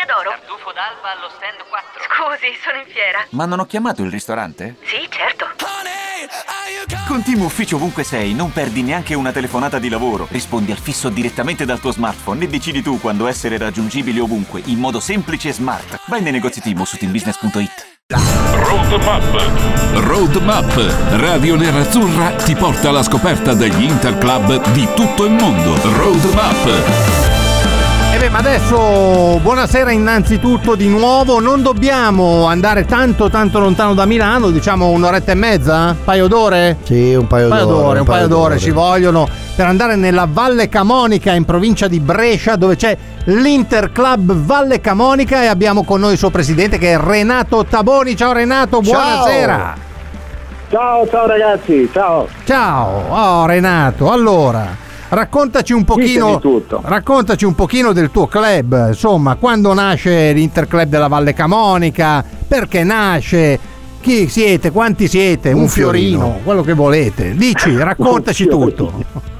Osteria d'oro. Tartufo d'alba allo stand 4. Scusi, sono in fiera. Ma non ho chiamato il ristorante? Sì, certo. Con Team Ufficio ovunque sei, non perdi neanche una telefonata di lavoro. Rispondi al fisso direttamente dal tuo smartphone e decidi tu quando essere raggiungibile ovunque, in modo semplice e smart. Vai nei negozi Team su teambusiness.it. Roadmap. Roadmap. Radio Nerazzurra ti porta alla scoperta degli Interclub di tutto il mondo. Roadmap. Beh, ma adesso buonasera innanzitutto di nuovo. Non dobbiamo andare tanto tanto lontano da Milano, diciamo un'oretta e mezza? Un paio d'ore? Sì, un paio, Un paio d'ore. d'ore, un paio d'ore ci vogliono per andare nella Valle Camonica in provincia di Brescia dove c'è l'Interclub Valle Camonica e abbiamo con noi il suo presidente che è Renato Taboni. Ciao Renato, buonasera. Ciao, ciao ragazzi, ciao. Ciao, oh Renato, allora raccontaci un pochino raccontaci un pochino del tuo club, insomma, quando nasce l'Interclub della Valle Camonica, perché nasce, chi siete, quanti siete, un, Un fiorino, fiorino. quello che volete. Dici, raccontaci tutto.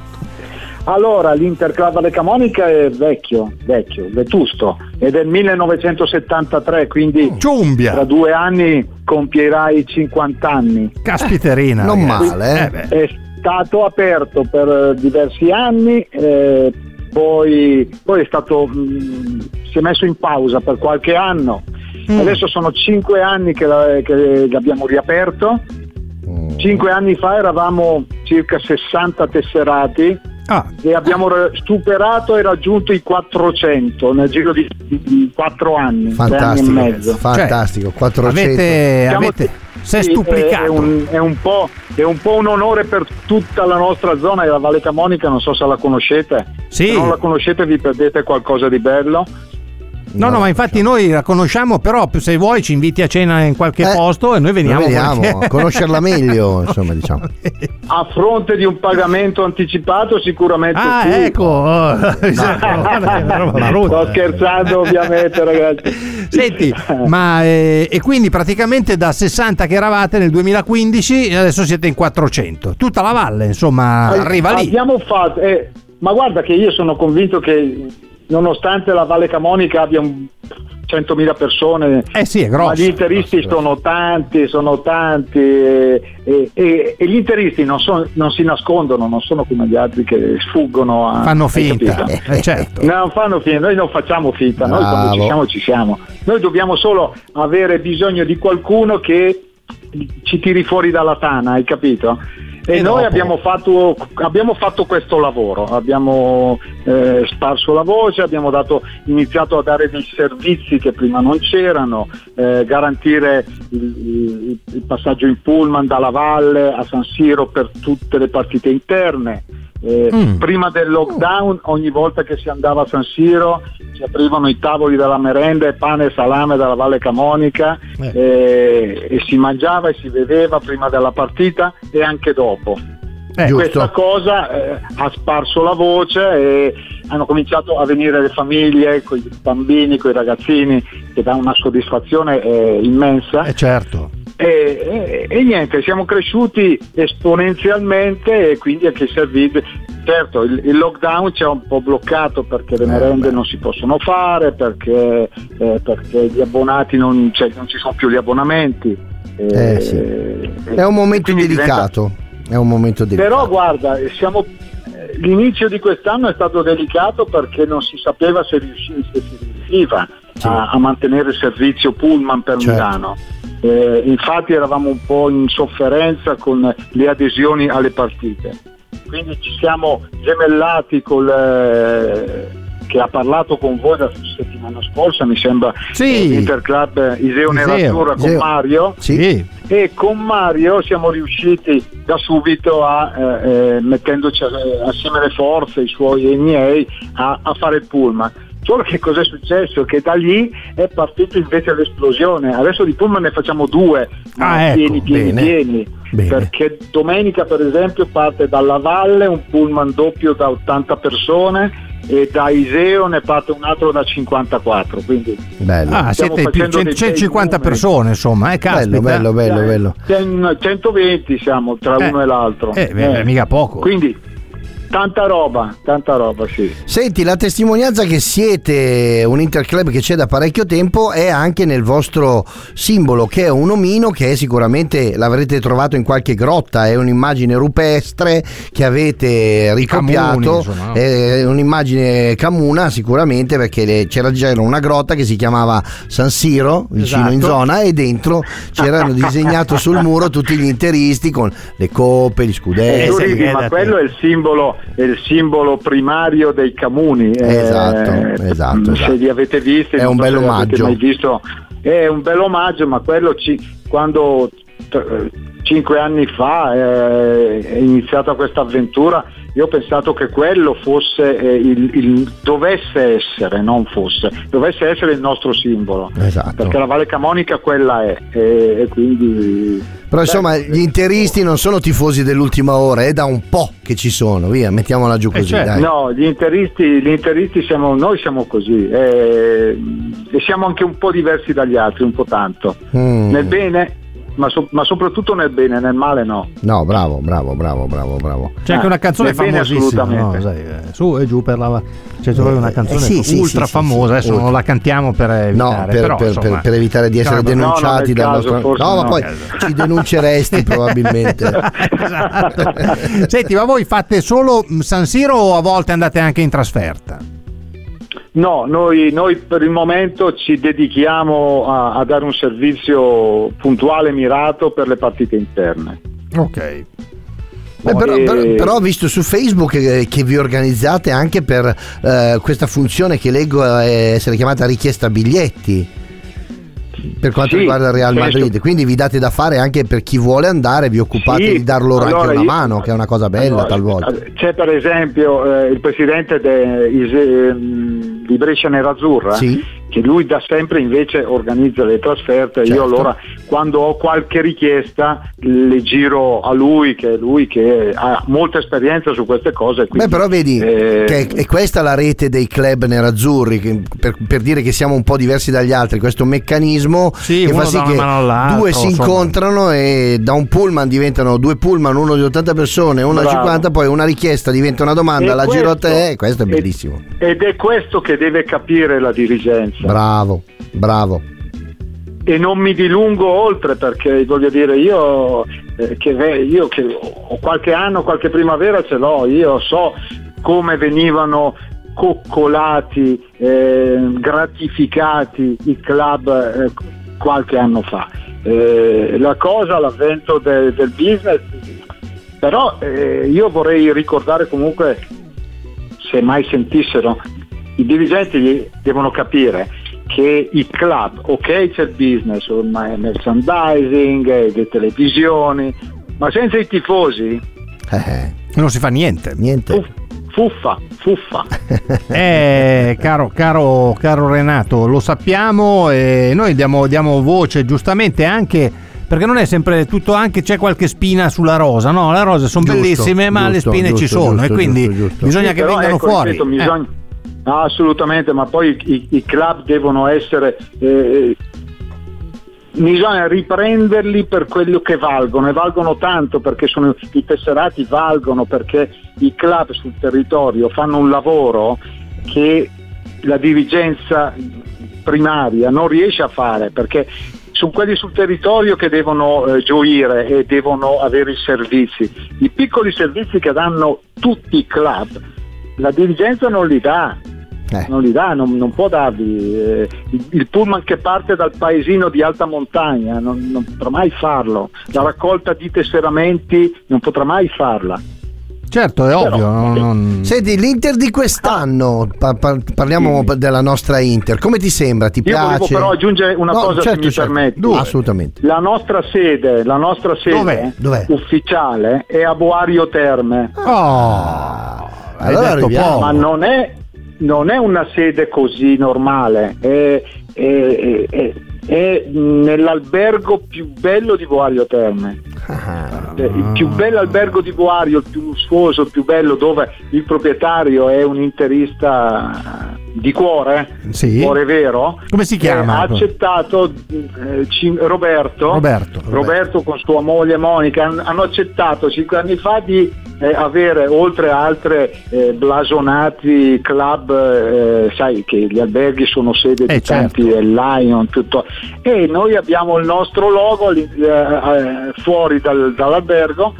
Allora, l'Interclub Valle Camonica è vecchio, vecchio, vetusto, è del 1973, quindi Ciumbia. tra due anni compierai 50 anni. Caspiterina. Non ragazzi. male, eh. beh. Stato aperto per eh, diversi anni, eh, poi, poi è stato, mh, si è messo in pausa per qualche anno. Mm. Adesso sono cinque anni che, la- che l'abbiamo riaperto. Mm. Cinque anni fa eravamo circa 60 tesserati Ah, e abbiamo superato e raggiunto i 400 nel giro di, di- di quattro anni, tre anni e mezzo. fantastico. 400. avete, Siamo- avete si è stuplicato. È, un, è un po', è un po' un onore per tutta la nostra zona, la Valle Camonica, non so se la conoscete. Sì. Se non la conoscete vi perdete qualcosa di bello. No, no, ma infatti noi la conosciamo, però se vuoi ci inviti a cena in qualche Eh, posto e noi veniamo. Noi veniamo perché- a conoscerla meglio, insomma, diciamo. A fronte di un pagamento anticipato sicuramente Ah, sì. ecco. oh, roba brutta. Sto scherzando ovviamente ragazzi. Senti, ma eh, e quindi praticamente da 60 che eravate nel 2015 adesso siete in 400. Tutta la valle, insomma, arriva lì. Abbiamo fatto, eh, ma guarda che io sono convinto che nonostante la Valle Camonica abbia un 100.000 persone, Eh sì, è ma gli interisti sono tanti, sono tanti e, e- e- e gli interisti non, sono- non si nascondono, non sono come gli altri che sfuggono a... Fanno finta. capito? Eh, certo. Non fanno finta, noi non facciamo finta, noi quando ci Bravo. siamo ci siamo. Noi dobbiamo solo avere bisogno di qualcuno che ci tiri fuori dalla tana, hai capito? E, E noi dopo? abbiamo fatto, abbiamo fatto questo lavoro, abbiamo eh, sparso la voce, abbiamo dato- iniziato a dare dei servizi che prima non c'erano, eh, garantire il- il passaggio in pullman dalla valle a San Siro per tutte le partite interne. Eh, Mm. Prima del lockdown, ogni volta che si andava a San Siro si aprivano i tavoli della merenda e pane e salame dalla Valle Camonica Eh. eh, e si mangiava e si beveva prima della partita e anche dopo. Eh, Giusto. Questa cosa eh, ha sparso la voce e hanno cominciato a venire le famiglie con i bambini, con i ragazzini, che dà una soddisfazione eh, immensa. eh, certo. E, e- e niente, siamo cresciuti esponenzialmente e quindi anche i servizi. Certo, il, il lockdown ci ha un po' bloccato perché le Eh, merende non si possono fare, perché, eh, perché gli abbonati non, cioè, non ci sono più gli abbonamenti. Eh, sì. È un momento quindi diventa- delicato. È un momento delicato. Però guarda, siamo- l'inizio di quest'anno è stato delicato perché non si sapeva se, riusci- se si riusciva Sì. a, a mantenere il servizio pullman per Certo. Milano. Eh, infatti eravamo un po' in sofferenza con le adesioni alle partite. Quindi ci siamo gemellati con che ha parlato con voi la settimana scorsa, mi sembra, Sì. eh, l'Interclub Iseo Iseo. Nerazzurra con Iseo. Mario Sì. e con Mario siamo riusciti da subito a eh, eh, mettendoci eh, assieme le forze, i suoi e i miei, a, a fare il pullman. Solo che cos'è successo? Che da lì è partita invece l'esplosione. Adesso di pullman ne facciamo due, ma Ah, ecco, pieni, pieni, bene. pieni. Bene. Perché domenica, per esempio, parte dalla Valle un pullman doppio da 80 persone e da Iseo ne parte un altro da 54. Quindi Bello. Ah, siete più facendo dei 150 bei numeri. persone, insomma, eh, caspita. bello, bello, bello, bello. Cen- 120 siamo tra Eh, uno e l'altro. eh, beh, mica poco. Quindi Tanta roba, tanta roba, sì. Senti, la testimonianza che siete un Interclub che c'è da parecchio tempo è anche nel vostro simbolo, che è un omino che sicuramente l'avrete trovato in qualche grotta, è un'immagine rupestre che avete ricopiato, Camuni, insomma. è un'immagine camuna sicuramente perché le- c'era già una grotta che si chiamava San Siro, vicino in Esatto. zona, e dentro c'erano disegnato sul muro tutti gli interisti con le coppe, gli Eh, scudetti. ridi, eh, ma da quello è il simbolo, è il simbolo primario dei Camuni. eh, Esatto, esatto, Se esatto. li avete visti, È un so bel omaggio. È un bel omaggio, ma quello ci, quando cinque anni fa eh, è iniziata questa avventura, io ho pensato che quello fosse eh, il, il- dovesse essere, non fosse, dovesse essere il nostro simbolo. Esatto. Perché la Valle Camonica quella è, e, e quindi Però insomma Beh, gli interisti non sono tifosi dell'ultima ora, è da un po' che ci sono, via, mettiamola giù così. dai. No, gli interisti, gli interisti siamo, noi siamo così eh, e siamo anche un po' diversi dagli altri, un po' tanto. Mm. Nel bene, ma, so- ma soprattutto nel bene, nel male no. No, bravo, bravo, bravo, bravo, bravo. C'è anche una canzone Ah, bene, famosissima, no, sai, eh, su e giù per la. C'è proprio una canzone Eh, sì, ultra sì, famosa, sì, adesso ultra. non la cantiamo per No, evitare, per, però, per- insomma, per- per evitare di essere Calma. denunciati No, dal no, nostro... no, ma no. poi ci denunceresti probabilmente. Esatto. Senti, ma voi fate solo mm, San Siro o a volte andate anche in trasferta? No, noi, noi per il momento ci dedichiamo a, a dare un servizio puntuale, mirato per le partite interne. Ok. Beh, però, E- però- ho visto su Facebook che, che vi organizzate anche per eh, questa funzione che leggo eh, essere chiamata richiesta biglietti per quanto Sì, riguarda il Real Madrid quindi vi date da fare anche per chi vuole andare vi occupate Sì, di dar loro allora anche una io- mano che è una cosa bella Allora, talvolta C'è per esempio eh, il presidente de- is- ehm, di Brescia Nerazzurra, Sì. Che lui da sempre invece organizza le trasferte. Certo. Io allora quando ho qualche richiesta le giro a lui, che è lui che ha molta esperienza su queste cose. Beh, quindi, però vedi eh, che è questa la rete dei club nerazzurri, che- per, per dire che siamo un po' diversi dagli altri, questo meccanismo Sì, che fa sì che due si incontrano e da un pullman diventano due pullman, uno di 80 persone, uno di Bravo. 50, poi una richiesta diventa una domanda, e la giro a questo- te, questo è bellissimo. Ed è questo che deve capire la dirigenza. Bravo, bravo. e non mi dilungo oltre perché voglio dire io, eh, che, io che ho qualche anno, qualche primavera ce l'ho, io so come venivano coccolati, eh, gratificati i club eh, qualche anno fa. Eh, la cosa, l'avvento de- del business, però eh, io vorrei ricordare comunque, se mai sentissero, i dirigenti devono capire che i club, ok c'è il business, ormai merchandising, le televisioni, ma senza i tifosi, Eh, Non si fa niente. niente. fuff- fuffa, fuffa. Eh, caro, caro, caro Renato, lo sappiamo e noi diamo, diamo voce giustamente anche perché non è sempre tutto, anche c'è qualche spina sulla rosa, no? Le rose sono Giusto, bellissime, ma giusto, le spine ci giusto, sono giusto, e quindi giusto, giusto. bisogna Sì, che vengano ecco, fuori. ripeto, Eh. Ah, assolutamente, ma poi i, i club devono essere... eh, bisogna riprenderli per quello che valgono e valgono tanto perché sono, i tesserati valgono perché i club sul territorio fanno un lavoro che la dirigenza primaria non riesce a fare perché sono quelli sul territorio che devono eh, gioire e devono avere i servizi. I piccoli servizi che danno tutti i club, la dirigenza non li dà. Eh. Non li dà, non, non può darli. eh, il, il pullman che parte dal paesino di alta montagna non, non potrà mai farlo. La raccolta di tesseramenti non potrà mai farla. Certo, è ovvio. non- non- Senti, l'Inter di quest'anno, pa- pa- parliamo Sì. della nostra Inter, come ti sembra? Ti Io volevo piace? però aggiungere una No, cosa, se certo, mi certo. permetti. Dove? Assolutamente. La nostra sede, la nostra sede Dov'è? Dov'è? ufficiale è a Boario Terme. Oh, Allora arriviamo. poco. ma non è, non è una sede così normale, è, è- è- è nell'albergo più bello di Boario Terme. Ah. Eh, Il più bello albergo di Boario, il più lussuoso, il più bello, dove il proprietario è un interista di cuore, Sì. cuore vero. Come si chiama? Ha accettato eh, cin- Roberto, Roberto. Roberto con sua moglie Monica han- hanno accettato cinque anni fa di eh, avere oltre a altre eh, blasonati club, eh, sai che gli alberghi sono sede di Eh, certo. tanti Lion, tutto, e noi abbiamo il nostro logo eh, eh, fuori dal- dall'albergo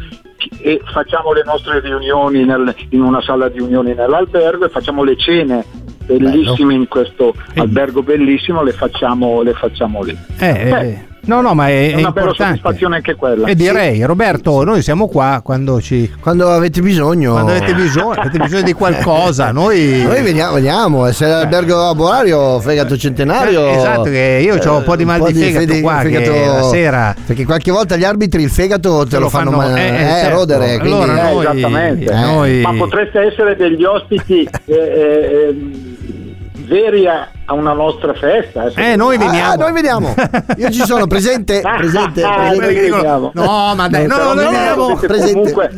e facciamo le nostre riunioni nel- in una sala di riunioni nell'albergo e facciamo le cene bellissime in questo Eh. albergo bellissimo, le facciamo, le facciamo lì. Eh, Beh, eh, no, no, ma è, È è una bella importante. soddisfazione anche quella. E direi, Roberto, noi siamo qua quando ci Quando avete bisogno. quando avete bisogno, avete bisogno di qualcosa, noi Noi veniamo, veniamo, e se l'albergo a Borario, fegato centenario. Eh, esatto, che io c'ho un po' di mal di fegato qua, che la sera- Perché qualche volta gli arbitri il fegato te, lo fanno, ma- eh, eh, certo. rodere. Quindi, Allora, Eh, noi- esattamente. noi- Ma potreste essere degli ospiti eh, eh, ehm, veri a, a una nostra festa. Eh, noi veniamo. Ah, noi veniamo. Io ci sono presente, presente, Ah, presente. noi che dicono, veniamo. no, ma dai, no, Però noi no, veniamo. dovete presente. comunque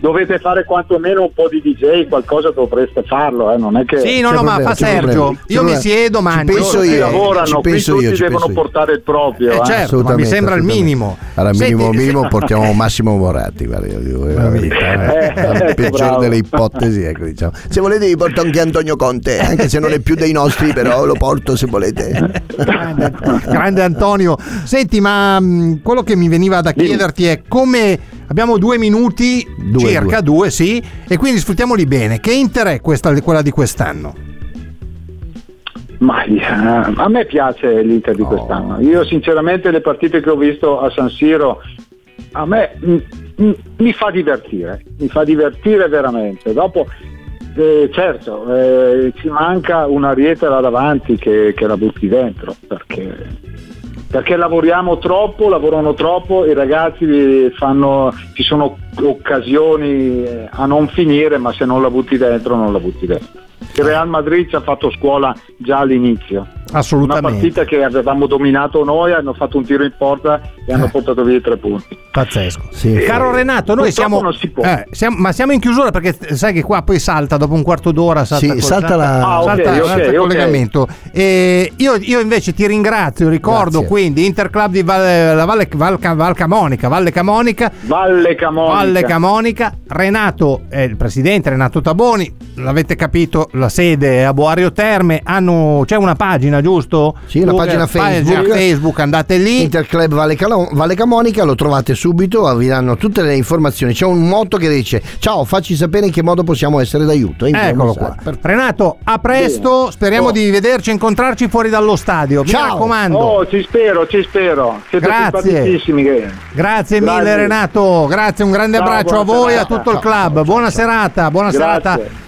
dovete fare quantomeno un po' di DJ, qualcosa dovreste farlo, eh, non è che Sì, no, no, ma problema, fa c'è Sergio. problema. Io mi siedo, Ci mangio. penso tutti io, ci lavorano, qui penso tutti io, ci devono penso io. portare il proprio. Eh, eh. certo, ma mi sembra il minimo. Allora, minimo, Senti- minimo portiamo Massimo Moratti, guarda, io dico la verità. Eh, eh. La ecco, peggiore delle ipotesi, ecco, diciamo. Se volete vi porto anche Antonio Conte, anche se non è più dei nostri, però lo porto se volete. Grande, grande Antonio. Senti, ma mh, quello che mi veniva da chiederti è come abbiamo due minuti, Due, circa due. due, sì, e quindi sfruttiamoli bene. Che Inter è questa, quella di quest'anno? Ma eh, a me piace l'Inter di quest'anno. Io sinceramente le partite che ho visto a San Siro a me mm, mm, mi fa divertire, mi fa divertire veramente. Dopo eh, certo eh, ci manca una rieta là davanti che, che la butti dentro perché perché lavoriamo troppo, lavorano troppo, i ragazzi fanno, ci sono occasioni eh, a non finire, ma se non la butti dentro non la butti dentro. Il Real Madrid ci ha fatto scuola già all'inizio. Una Assolutamente. partita che avevamo dominato noi, hanno fatto un tiro in porta e hanno Eh. portato via i tre punti. Pazzesco. Sì. Caro Renato, noi siamo, non si può. eh, siamo- ma siamo in chiusura perché sai che qua poi salta dopo un quarto d'ora. Salta, Sì, col- salta la- Ah, ok, salta- ok, salta il collegamento. E io, io invece ti ringrazio, ricordo Grazie. quindi Interclub di Valle, la Valle, Val- Val Camonica, Valle Camonica, Valle Camonica. Valle Camonica, Renato è il presidente, Renato Taboni, l'avete capito, la sede è a Boario Terme, hanno, c'è una pagina giusto? Sì, una pagina Facebook. Facebook, andate lì. Interclub Valle, Calo- Valle Camonica, lo trovate subito, vi danno tutte le informazioni. C'è un motto che dice: Ciao, facci sapere in che modo possiamo essere d'aiuto. Eccolo qua. messaggio. Renato, a presto, speriamo Oh. di vederci e incontrarci fuori dallo stadio. Mi Ciao. raccomando. Oh, ci spero, ci spero. Siete Grazie. Grazie mille Grazie. Renato, grazie, un grande Ciao, abbraccio a voi e a tutto il club. Buona serata, buona serata.